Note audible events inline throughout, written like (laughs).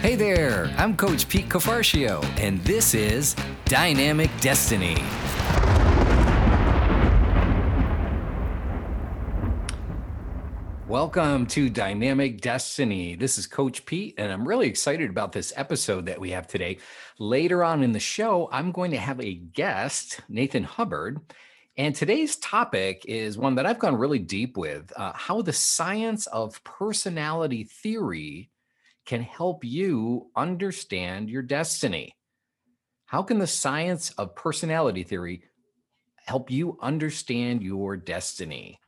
Hey there, I'm Coach Pete Cafarcio, and this is Dynamic Destiny. Welcome to Dynamic Destiny. This is Coach Pete, and I'm really excited about this episode that we have today. Later on in the show, I'm going to have a guest, Nathan Hubbard. And today's topic is one that I've gone really deep with uh, how the science of personality theory can help you understand your destiny. How can the science of personality theory help you understand your destiny?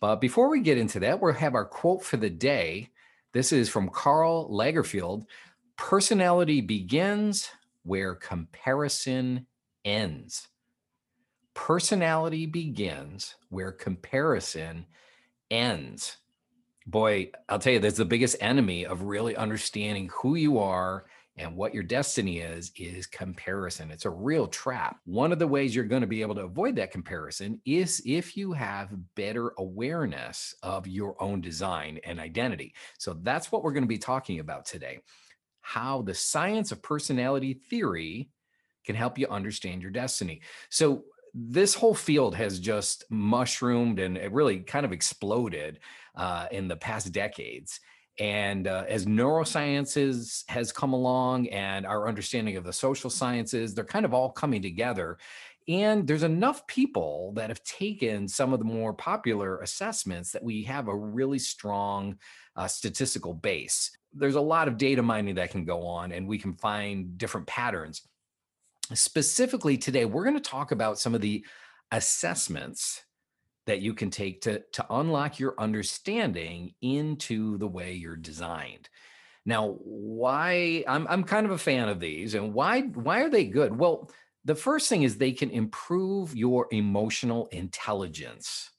But before we get into that, we'll have our quote for the day. This is from Karl Lagerfeld Personality begins where comparison ends. Personality begins where comparison ends boy, I'll tell you, that's the biggest enemy of really understanding who you are and what your destiny is is comparison. It's a real trap. One of the ways you're going to be able to avoid that comparison is if you have better awareness of your own design and identity. So that's what we're going to be talking about today how the science of personality theory can help you understand your destiny. So this whole field has just mushroomed and it really kind of exploded uh, in the past decades. And uh, as neurosciences has come along and our understanding of the social sciences, they're kind of all coming together. And there's enough people that have taken some of the more popular assessments that we have a really strong uh, statistical base. There's a lot of data mining that can go on, and we can find different patterns. Specifically, today, we're going to talk about some of the assessments that you can take to, to unlock your understanding into the way you're designed. Now, why I'm I'm kind of a fan of these and why why are they good? Well, the first thing is they can improve your emotional intelligence.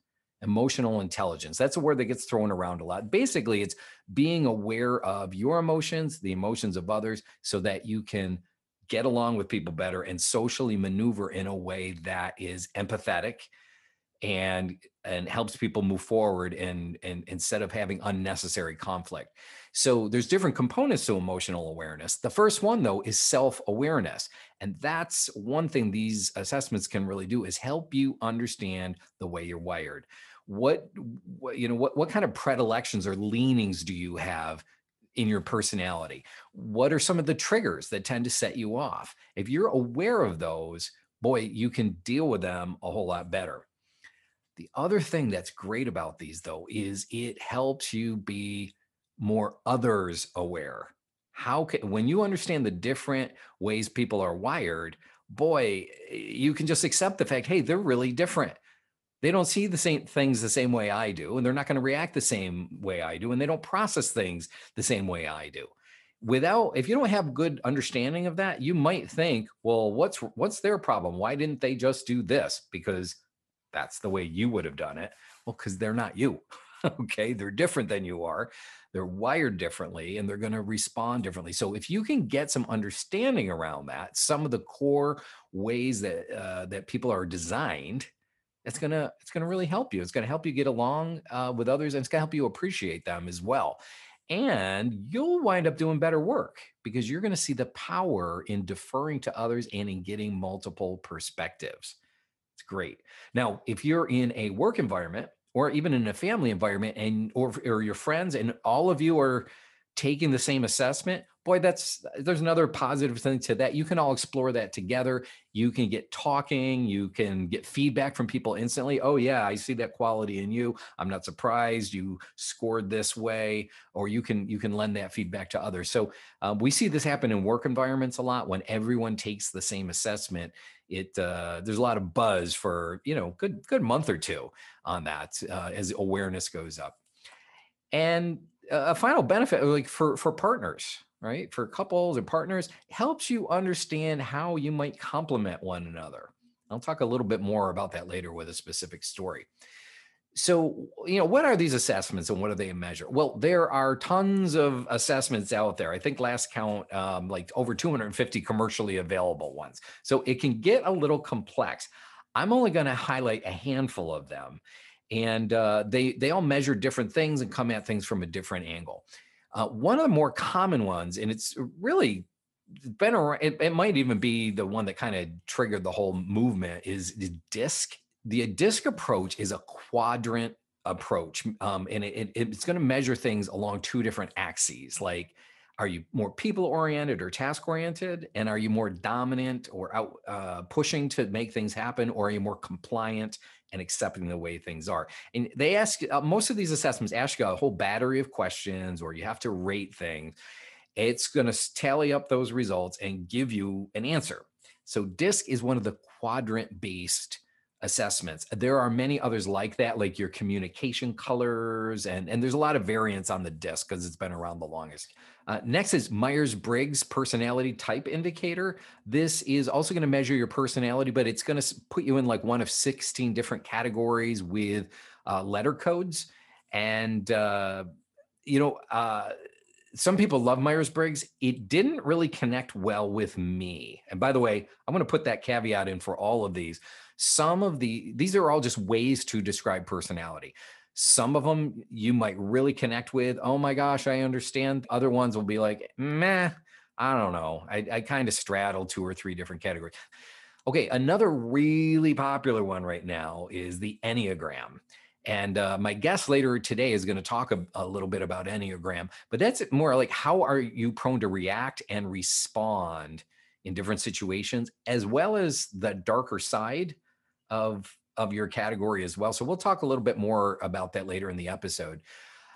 Emotional intelligence. That's a word that gets thrown around a lot. Basically, it's being aware of your emotions, the emotions of others, so that you can get along with people better and socially maneuver in a way that is empathetic and and helps people move forward and and instead of having unnecessary conflict. So there's different components to emotional awareness. The first one though is self-awareness and that's one thing these assessments can really do is help you understand the way you're wired. What, what you know what what kind of predilections or leanings do you have in your personality what are some of the triggers that tend to set you off if you're aware of those boy you can deal with them a whole lot better the other thing that's great about these, though, is it helps you be more others aware. How can, when you understand the different ways people are wired, boy, eh, you can just accept the fact, hey, they're really different. They don't see the same things the same way I do, and they're not going to react the same way I do, and they don't process things the same way I do. Without, if you don't have good understanding of that, you might think, well, what's what's their problem? Why didn't they just do this? Because that's the way you would have done it. Well, because they're not you. (laughs) okay. They're different than you are. They're wired differently and they're going to respond differently. So if you can get some understanding around that, some of the core ways that uh, that people are designed, it's gonna it's gonna really help you. It's gonna help you get along uh, with others, and it's gonna help you appreciate them as well. And you'll wind up doing better work because you're to see the power in deferring to others and in getting multiple perspectives. It's great. Now, if you're in a work environment or even in a family environment and or, or your friends and all of you are taking the same assessment, boy, that's there's another positive thing to that. You can all explore that together. You can get talking, you can get feedback from people instantly. Oh, yeah, I see that quality in you. I'm not surprised you scored this way, or you can you can lend that feedback to others. So um, we see this happen in work environments a lot when everyone takes the same assessment it uh, there's a lot of buzz for you know good good month or two on that uh, as awareness goes up and a final benefit like for for partners right? For couples and partners helps you understand how you might complement one another. I'll talk a little bit more about that later with a specific story. So you know what are these assessments and what do they measure? Well there are tons of assessments out there. I think last count um, like over 250 commercially available ones. So it can get a little complex. I'm only going to highlight a handful of them and uh, they they all measure different things and come at things from a different angle Uh, one of the more common ones, and it's really been around, it, it might even be the one that kind of triggered the whole movement, is the DISC. The DISC approach is a quadrant approach, um, and it, it, it's going to measure things along two different axes, like are you more people oriented or task oriented and are you more dominant or out uh, pushing to make things happen or are you more compliant and accepting the way things are and they ask uh, most of these assessments ask you a whole battery of questions or you have to rate things it's going to tally up those results and give you an answer so disc is one of the quadrant based assessments. There are many others like that, like your communication colors, and, and there's a lot of variants on the disc because it's been around the longest. Uh, next is Myers Briggs Personality Type Indicator. This is also going to measure your personality, but it's going to put you in like one of 16 different categories with uh, letter codes. And, uh, you know, uh, some people love Myers Briggs. It didn't really connect well with me. And by the way, I'm going to put that caveat in for all of these some of the these are all just ways to describe personality some of them you might really connect with oh my gosh i understand. Other ones will be like meh i don't know. I, I kind of straddle two or three different categories. Okay another really popular one right now is the enneagram. And uh, my guest later today is going to talk a, a, little bit about Enneagram, but that's more like how are you prone to react and respond in different situations, as well as the darker side of of your category as well. So we'll talk a little bit more about that later in the episode.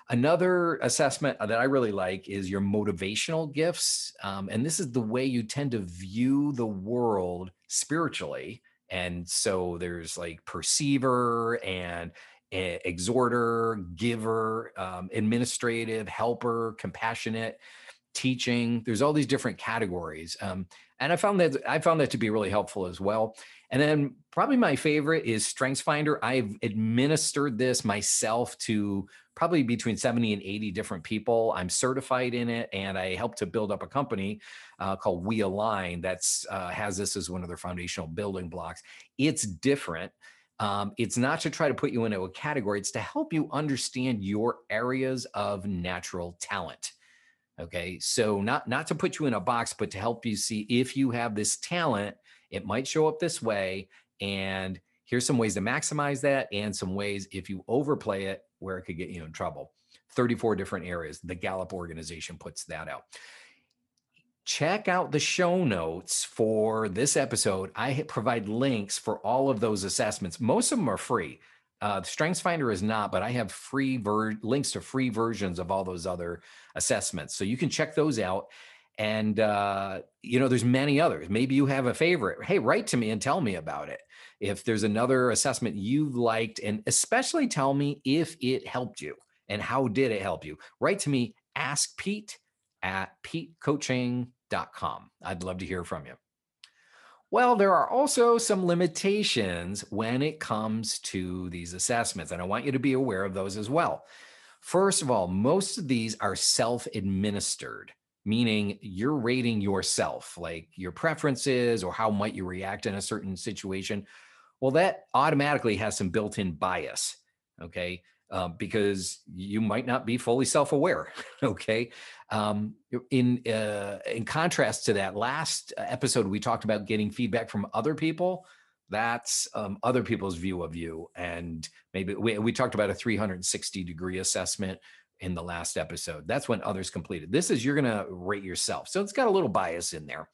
Another assessment that I really like is your motivational gifts. Um, and this is the way you tend to view the world spiritually. And so there's like perceiver and exhorter, giver, um, administrative, helper, compassionate, teaching. There's all these different categories. Um, and I found that I found that to be really helpful as well. And then probably my favorite is StrengthsFinder. I've administered this myself to probably between 70 and 80 different people. I'm certified in it, and I helped to build up a company uh, called We Align that's uh, has this as one of their foundational building blocks. It's different. Um, it's not to try to put you into a category. It's to help you understand your areas of natural talent. Okay, so not not to put you in a box, but to help you see if you have this talent it might show up this way. And here's some ways to maximize that and some ways if you overplay it where it could get you in trouble. 34 different areas. The Gallup organization puts that out. Check out the show notes for this episode. I provide links for all of those assessments. Most of them are free. Uh, StrengthsFinder is not, but I have free ver- links to free versions of all those other assessments. So you can check those out and uh, you know there's many others. Maybe you have a favorite. Hey write to me and tell me about it if there's another assessment you've liked and especially tell me if it helped you and how did it help you? Write to me ask pete at petecoaching.com i'd love to hear from you well there are also some limitations when it comes to these assessments and i want you to be aware of those as well first of all most of these are self-administered meaning you're rating yourself, like your preferences or how might you react in a certain situation. Well, that automatically has some built in bias, okay? Uh, because you might not be fully self aware, (laughs) okay? Um, in, uh, in contrast to that last episode, we talked about getting feedback from other people. That's um, other people's view of you. And maybe we, we talked about a 360 degree assessment in the last episode. That's when others completed. This is you're going to rate yourself. So it's got a little bias in there.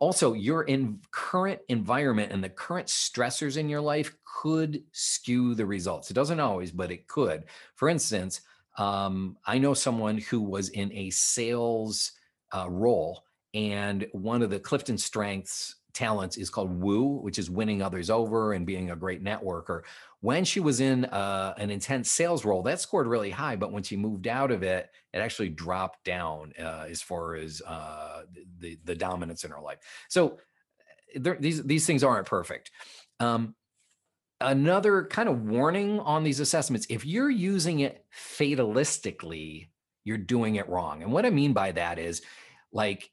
Also, your in current environment and the current stressors in your life could skew the results. It doesn't always, but it could. For instance, um, I know someone who was in a sales uh, role, and one of the Clifton strengths talents is called woo, which is winning others over and being a great networker. When she was in uh, an intense sales role, that scored really high, but when she moved out of it, it actually dropped down uh, as far as uh, the the dominance in her life. So there, these these things aren't perfect. Um, another kind of warning on these assessments: if you're using it fatalistically, you're doing it wrong. And what I mean by that is, like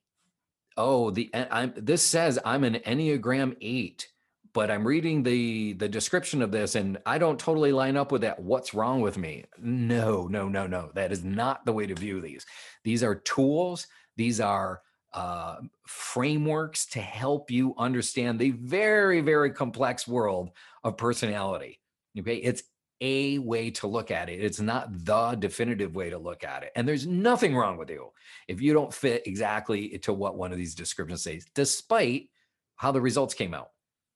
oh the I'm this says I'm an Enneagram 8 but I'm reading the the description of this and I don't totally line up with that. What's wrong with me? No, no, no, no. That is not the way to view these. These are tools. These are uh, frameworks to help you understand the very, very complex world of personality. Okay, it's a way to look at it. It's not the definitive way to look at it. And there's nothing wrong with you if you don't fit exactly to what one of these descriptions says, despite how the results came out.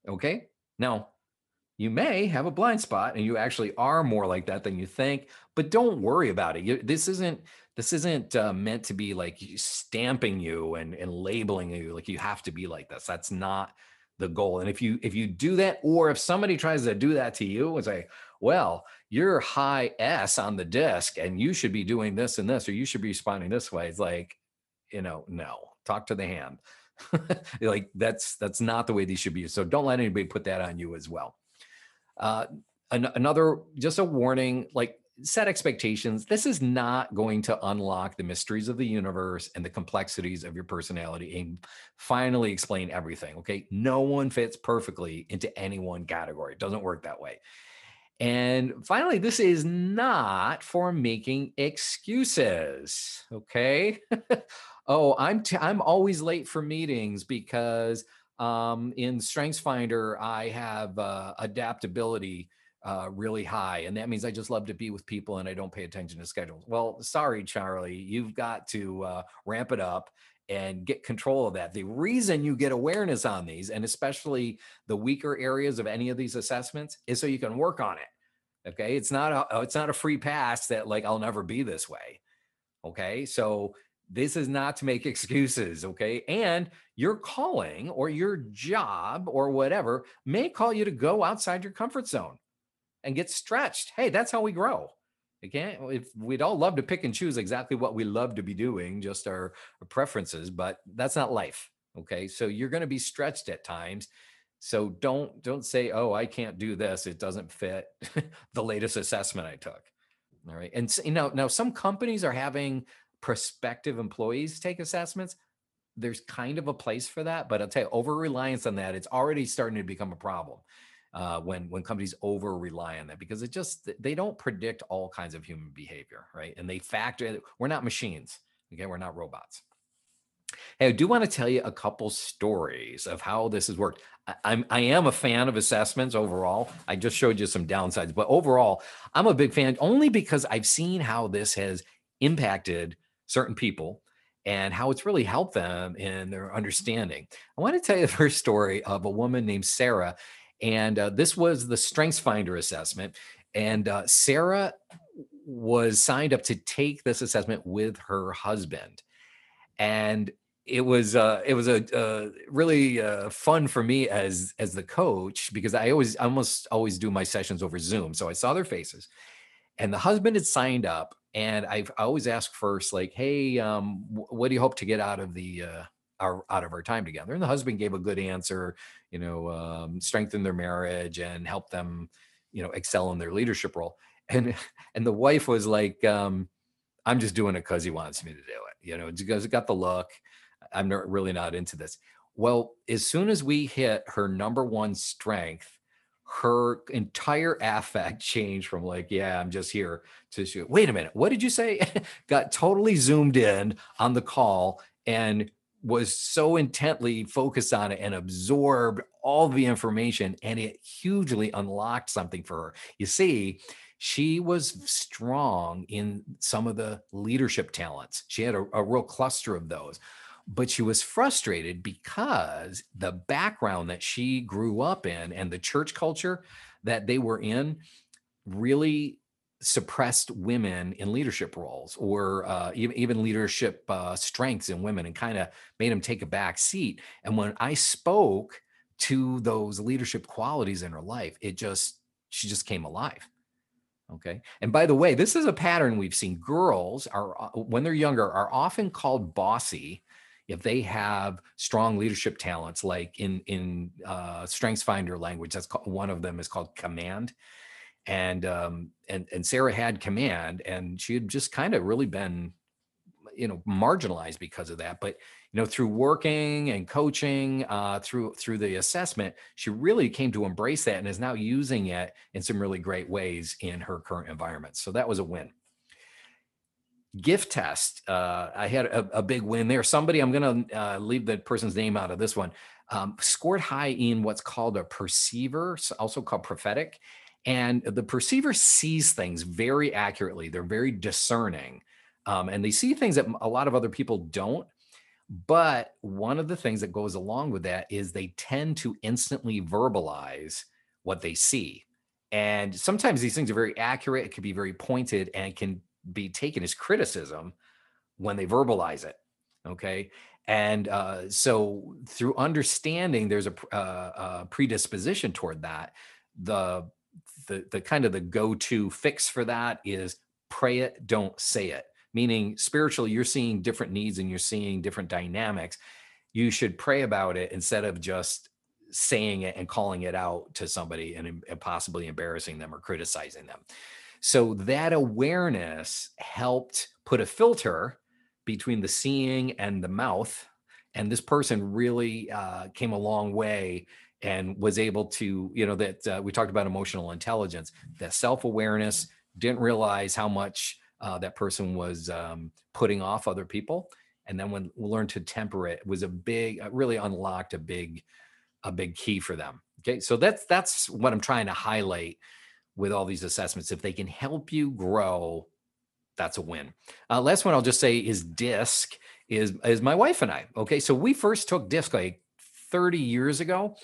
Okay. Now, you may have a blind spot and you actually are more like that than you think, but don't worry about it. You, this isn't this isn't uh, meant to be like stamping you and, and labeling you like you have to be like this. That's not the goal. And if you if you do that, or if somebody tries to do that to you and say, well, you're high S on the disc and you should be doing this and this, or you should be responding this way. It's like, you know, no, talk to the hand. (laughs) like that's that's not the way these should be. So don't let anybody put that on you as well. Uh, an, another just a warning, like set expectations. This is not going to unlock the mysteries of the universe and the complexities of your personality and finally explain everything. Okay. No one fits perfectly into any one category. It doesn't work that way. And finally, this is not for making excuses. Okay. (laughs) oh, I'm t- I'm always late for meetings because um, in Strengths Finder I have uh, adaptability uh, really high. And that means I just love to be with people and I don't pay attention to schedules. Well, sorry, Charlie, you've got to uh, ramp it up and get control of that. The reason you get awareness on these, and especially the weaker areas of any of these assessments, is so you can work on it. Okay, it's not a it's not a free pass that like I'll never be this way. Okay, so this is not to make (laughs) excuses. Okay, and your calling or your job or whatever may call you to go outside your comfort zone and get stretched. Hey, that's how we grow. Again, if we'd all love to pick and choose exactly what we love to be doing, just our, our preferences, but that's not life. Okay. So you're going to be stretched at times. So don't don't say, oh, I can't do this. It doesn't fit (laughs) the latest assessment I took. All right. And you know, now some companies are having prospective employees take assessments. There's kind of a place for that, but I'll tell you, over reliance on that, it's already starting to become a problem uh, when when companies over rely on that because it just they don't predict all kinds of human behavior, right? And they factor. We're not machines. Okay, we're not robots. Hey, I do want to tell you a couple stories of how this has worked. I, I'm I am a fan of assessments overall. I just showed you some downsides, but overall, I'm a big fan only because I've seen how this has impacted certain people and how it's really helped them in their understanding. I want to tell you the first story of a woman named Sarah. And uh, this was the Strengths Finder assessment. And uh, Sarah was signed up to take this assessment with her husband. And it was uh, it was a uh, really uh, fun for me as as the coach because I always almost always do my sessions over Zoom, so I saw their faces, and the husband had signed up, and I've I always ask first like, hey, um, what do you hope to get out of the uh, our out of our time together. And the husband gave a good answer, you know, um, strengthen their marriage and help them, you know, excel in their leadership role. And (laughs) and the wife was like, um, I'm just doing it because he wants me to do it. You know, because it got the look. I'm not really not into this. Well, as soon as we hit her number one strength, her entire affect (laughs) changed from like, yeah, I'm just here to shoot. Wait a minute, what did you say? (laughs) Got totally zoomed in on the call and was so intently focused on it and absorbed all the information and it hugely unlocked something for her. You see she was strong in some of the leadership talents. She had a, a real cluster of those but she was frustrated because the background that she grew up in and the church culture that they were in really suppressed women in leadership roles or uh, even, even leadership uh, strengths in women and kind of made them take a back seat. And when I spoke to those leadership qualities in her life, it just, she just came alive. Okay. And by the way, this is a pattern we've seen. Girls are, uh, when they're younger, are often called bossy if they have strong leadership talents, like in in uh, Strengths Finder language, that's called, one of them is called command and um, and and Sarah had command, and she had just kind of really been you know marginalized because of that but you know through working and coaching uh, through through the assessment she really came to embrace that and is now using it in some really great ways in her current environment so that was a win. Gift test uh, i had a, a, big win there. Somebody i'm going to uh, leave the person's name out of this one um, scored high in what's called a perceiver also called prophetic and the perceiver sees things very accurately they're very discerning um, and they see things that a lot of other people don't but one of the things that goes along with that is they tend to instantly verbalize what they see. And sometimes these things are very accurate, it can be very pointed, and it can be taken as criticism when they verbalize it. Okay. And uh, so, through understanding there's a, uh, a predisposition toward that, the, the, the kind of the go to fix for that is pray it, don't say it. Meaning spiritually you're seeing different needs and you're seeing different dynamics. You should pray about it instead of just saying it and calling it out to somebody and, and possibly embarrassing them or criticizing them. So that awareness helped put a filter between the seeing and the mouth and this person really uh, came a long way and was able to you know that uh, we talked about emotional intelligence that self-awareness didn't realize how much uh, that person was um, putting off other people. And then when we learned to temper it was a big really unlocked a big a big key for them. Okay so that's that's what i'm trying to highlight with all these assessments. If they can help you grow that's a win. Uh, last one i'll just say is disc is is my wife and i. Okay so we first took disc like 30 years ago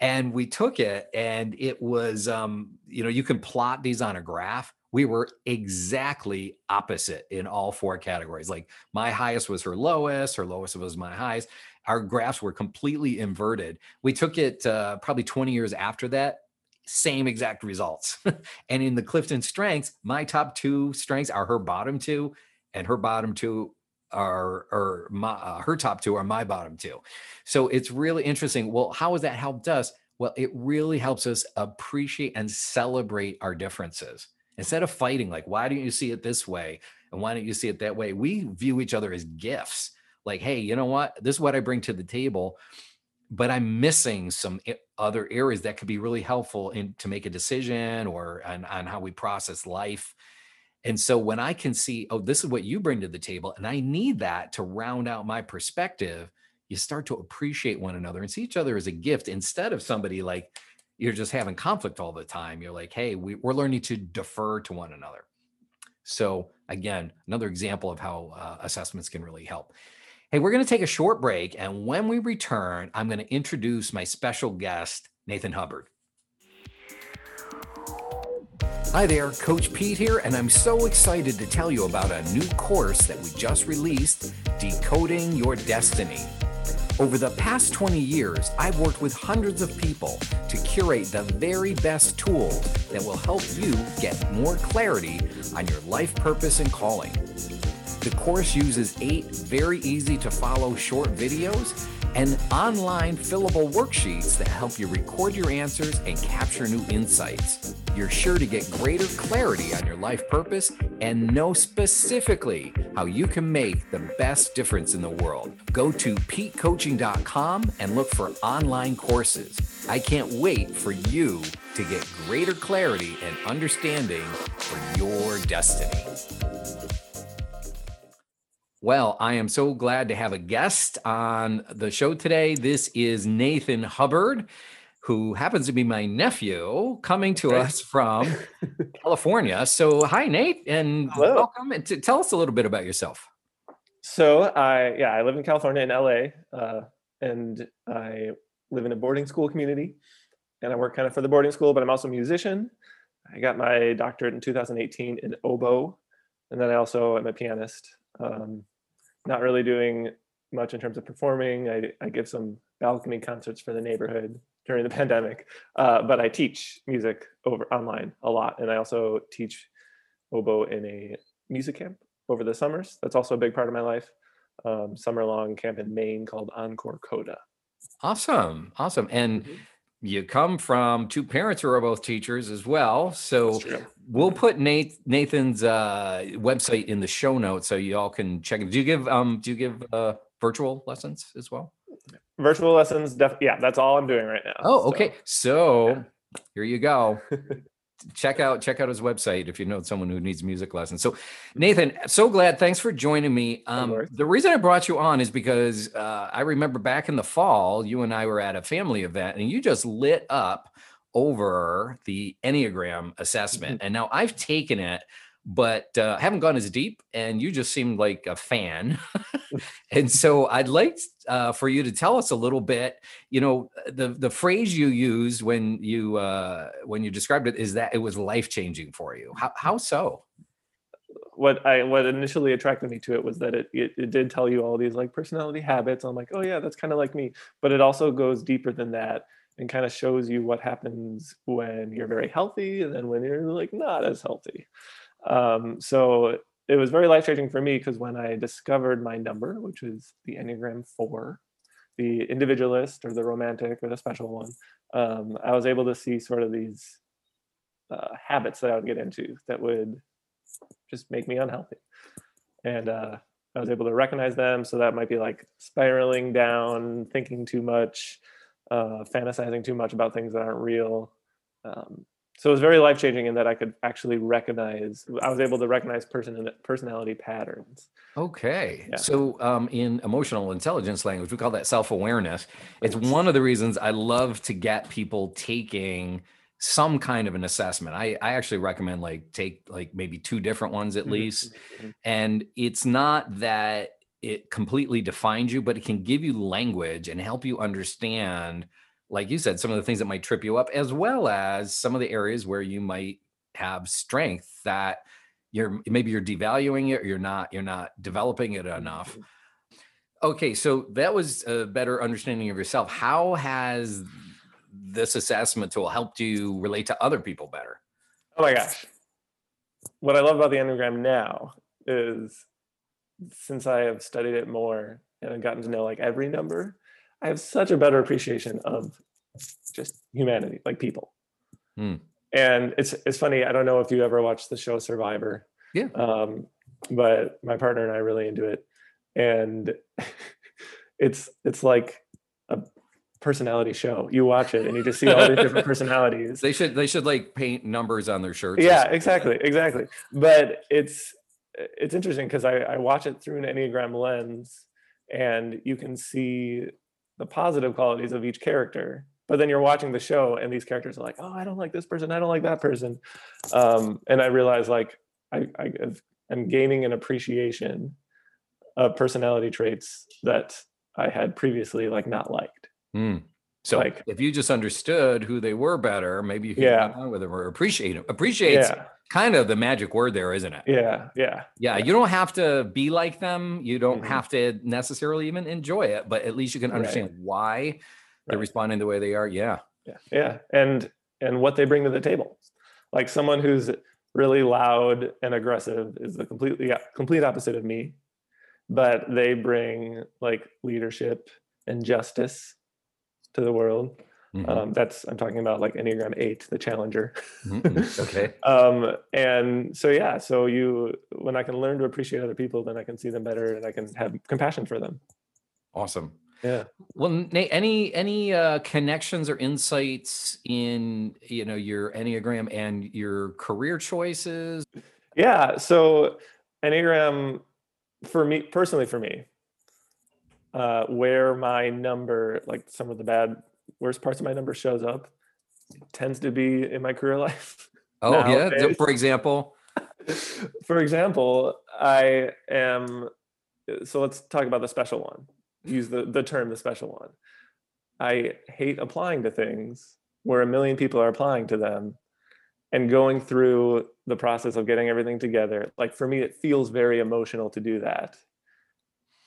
and we took it and it was um you know you can plot these on a graph we were exactly opposite in all four categories. Like my highest was her lowest, her lowest was my highest. Our graphs were completely inverted. We took it uh, probably 20 years after that, same exact results. (laughs) and in the Clifton strengths, my top two strengths are her bottom two, and her bottom two are or my uh, her top two are my bottom two. So it's really interesting. Well, how has that helped us? Well, it really helps us appreciate and celebrate our differences instead of fighting like why don't you see it this way and why don't you see it that way we view each other as gifts like hey you know what this is what i bring to the table but i'm missing some other areas that could be really helpful in to make a decision or on, on how we process life and so when i can see oh this is what you bring to the table and i need that to round out my perspective you start to appreciate one another and see each other as a gift instead of somebody like you're just having conflict all the time. You're like, hey, we, are learning to defer to one another. So, again, another example of how uh, assessments can really help. Hey, we're going to take a short break. And when we return, I'm going to introduce my special guest, Nathan Hubbard. Hi there, Coach Pete here, and I'm so excited to tell you about a new course that we just released Decoding Your Destiny. Over the past 20 years, I've worked with hundreds of people to curate the very best tools that will help you get more clarity on your life purpose and calling. The course uses eight very easy to follow short videos and online fillable worksheets that help you record your answers and capture new insights. You're sure to get greater clarity on your life purpose and know specifically how you can make the best difference in the world. Go to petecoaching.com and look for online courses. I can't wait for you to get greater clarity and understanding for your destiny. Well, I am so glad to have a guest on the show today. This is Nathan Hubbard, who happens to be my nephew coming to us from California. So, hi, Nate, and Hello. welcome. And t- tell us a little bit about yourself. So, I yeah, I live in California in LA, uh, and I live in a boarding school community, and I work kind of for the boarding school, but I'm also a musician. I got my doctorate in 2018 in oboe, and then I also am a pianist. Um, not really doing much in terms of performing. I, I give some balcony concerts for the neighborhood during the (laughs) pandemic, uh, but I teach music over online a lot, and I also teach oboe in a music camp over the summers. That's also a big part of my life. Um, summer long camp in Maine called Encore Coda. Awesome, awesome, and. Mm-hmm. You come from two parents who are both teachers as well. So we'll put Nate Nathan's uh, website in the show notes so you all can check it. Do you give um do you give uh, virtual lessons as well? Virtual lessons, def- yeah, that's all I'm doing right now. Oh, okay. So, yeah. here you go. (laughs) check out check out his website if you know someone who needs music lessons. So, Nathan, so glad. Thanks for joining me. Um, the reason I brought you on is because uh, I remember back in the fall, you and I were at a family event, and you just lit up over the Enneagram assessment, mm-hmm. and now I've taken it but uh, haven't gone as deep. And you just seemed like a fan, (laughs) and so I'd like uh, for you to tell us a little bit. You know, the the phrase you used when you uh, when you described it is that it was life changing for you. How how so? What I what initially attracted me to it was that it, it it did tell you all these like personality habits. I'm like, oh yeah, that's kind of like me. But it also goes deeper than that and kind of shows you what happens when you're very healthy and then when you're like not as healthy. Um, so it was very life changing for me because when I discovered my number, which was the Enneagram 4, the individualist or the romantic or the special one, um, I was able to see sort of these uh, habits that I would get into that would just make me unhealthy. And uh, I was able to recognize them. So that might be like spiraling down, thinking too much, uh, fantasizing too much about things that aren't real. Um, so it was very life changing in that I could actually recognize. I was able to recognize person personality patterns. Okay, yeah. so um, in emotional intelligence language, we call that self awareness. It's one of the reasons I love to get people taking some kind of an assessment. I, I actually recommend like take like maybe two different ones at mm-hmm. least. Mm-hmm. And it's not that it completely defines you, but it can give you language and help you understand like you said, some of the things that might trip you up, as well as some of the areas where you might have strength that you're maybe you're devaluing it or you're not you're not developing it enough. Mm-hmm. Okay, so that was a better understanding of yourself. How has this assessment tool helped you relate to other people better? Oh my gosh. What I love about the Enneagram now is since I have studied it more and I've gotten to know like every number, I have such a better appreciation of just humanity, like people. Mm. And it's it's funny. I don't know if you ever watched the show Survivor. Yeah. Um, but my partner and I really into it, and (laughs) it's it's like a personality show. You watch it and you just see all these different (laughs) personalities. They should they should like paint numbers on their shirts. Yeah, exactly, exactly. But it's it's interesting because I, I watch it through an Enneagram lens and you can see the positive qualities of each character. But then you're watching the show and these characters are like oh i don't like this person. I don't like that person. Um, and i realize like I, I am gaining an appreciation of personality traits that i had previously like not liked. Mm. So like if you just understood who they were better maybe you could yeah. get on with them or appreciate them appreciate yeah kind of the magic word there, isn't it? Yeah, yeah, yeah. You don't have to be like them. You don't mm-hmm. have to necessarily even enjoy it, but at least you can understand right. why right. they're responding the way they are. Yeah, yeah, yeah, and and what they bring to the table. Like someone who's really loud and aggressive is the completely complete opposite of me, but they bring like leadership and justice to the world Mm-hmm. Um, that's I'm talking about like Enneagram Eight, the Challenger. mm-hmm. (laughs) Okay. um, and so yeah, so you when I can learn to appreciate other people, then I can see them better and I can have compassion for them. Awesome. Yeah. Well, Nate, any any uh, connections or insights in you know your Enneagram and your career choices? Yeah. So Enneagram, for me personally, for me, uh, where my number, like some of the bad worst parts of my number shows up tends to be in my career (laughs) life. Oh yeah. For example. (laughs) For example, I am so let's talk about the special one. Use the, the term the special one. I hate applying to things where a million people are applying to them and going through the process of getting everything together. Like for me, it feels very emotional to do that.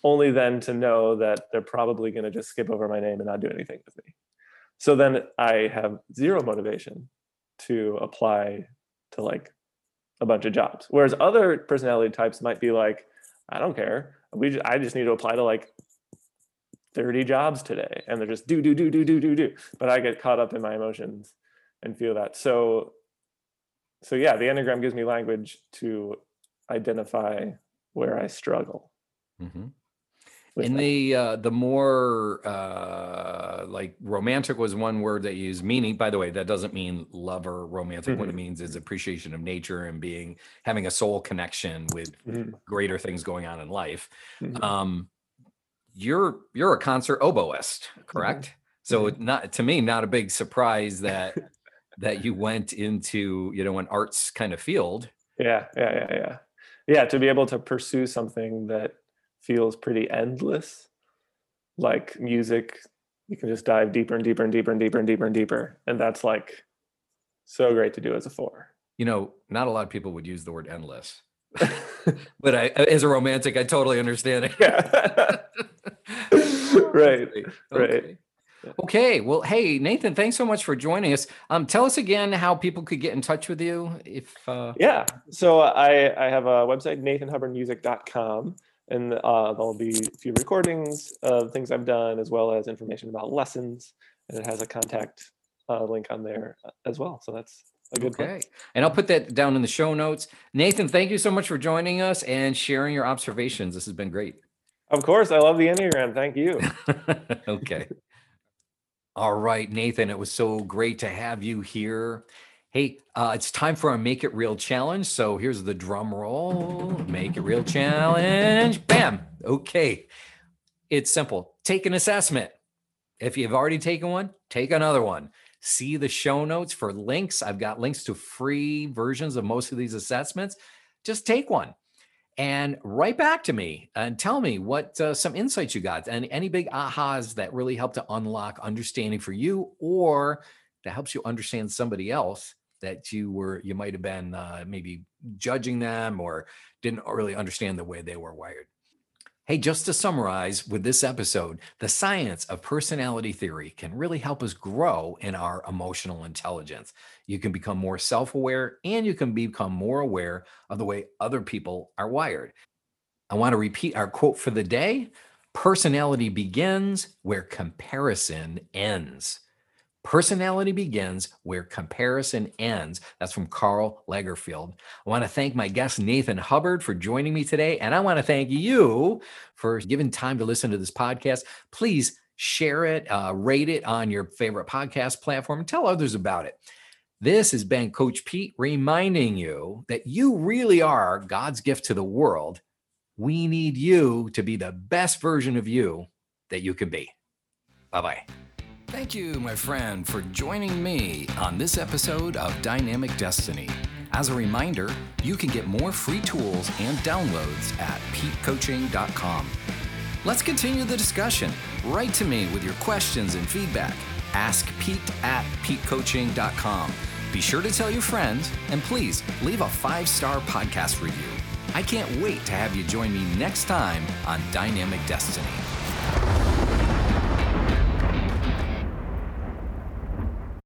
Only then to know that they're probably going to just skip over my name and not do anything with me. So then I have zero motivation to apply to like a bunch of jobs. Whereas other personality types might be like, I don't care. We just, I just need to apply to like 30 jobs today and they're just do do do do do do do but i get caught up in my emotions and feel that so so yeah the enneagram gives me language to identify where i struggle mm-hmm. In the uh, the more uh, like romantic was one word that you use meaning by the way that doesn't mean lover romantic mm-hmm. what it mm-hmm. means is appreciation of nature and being having a soul connection with mm-hmm. greater things going on in life mm-hmm. um, you're you're a concert oboist, correct? Mm-hmm. So mm-hmm. not to me, not a big surprise that that you went into you know an arts kind of field. Yeah, yeah, yeah, yeah, yeah. To be able to pursue something that feels pretty endless, like music, you can just dive deeper and deeper and deeper and deeper and deeper and deeper, and that's like so great to do as a four. You know, not a lot of people would use the word endless. (laughs) but I, as a romantic, I totally understand it. Yeah. (laughs) right. Okay. Right. Okay. Well, hey, Nathan, thanks so much for joining us. Um, tell us again how people could get in touch with you if uh... Yeah. So I I have a website, nathanhubbardmusic.com, and uh, there'll be a few recordings of things I've done as well as information about lessons. And it has a contact uh, link on there uh, as well. So that's a good okay. And I'll put that down in the show notes. Nathan, thank you so much for joining us and sharing your observations. This has been great. Of course. I love the Enneagram. Thank you. (laughs) okay. (laughs) All right, Nathan, it was so great to have you here. Hey, uh, it's time for our Make It Real challenge. So here's the drum roll Make It Real challenge. Bam. Okay. It's simple. Take an assessment. If you've already taken one, take another one see the show notes for links. I've got links to free versions of most of these assessments. Just take one and write back to me and tell me what uh, some insights you got and any big ahas that really help to unlock understanding for you or that helps you understand somebody else that you were you might have been uh, maybe judging them or didn't really understand the way they were wired Hey, just to summarize with this episode, the science of personality theory can really help us grow in our emotional intelligence. You can become more self aware and you can become more aware of the way other people are wired. I want to repeat our quote for the day Personality begins where comparison ends. Personality begins where comparison ends. That's from Karl Lagerfeld. I want to thank my guest, Nathan Hubbard, for joining me today. And I want to thank you for giving time to listen to this podcast. Please share it, uh, rate it on your favorite podcast platform, and tell others about it. This has been Coach Pete reminding you that you really are God's gift to the world. We need you to be the best version of you that you can be. Bye bye. Thank you, my friend, for joining me on this episode of Dynamic Destiny. As a reminder, you can get more free tools and downloads at petecoaching.com. Let's continue the discussion. Write to me with your questions and feedback. Ask Pete at petecoaching.com. Be sure to tell your friends, and please leave a five star podcast review. I can't wait to have you join me next time on Dynamic Destiny.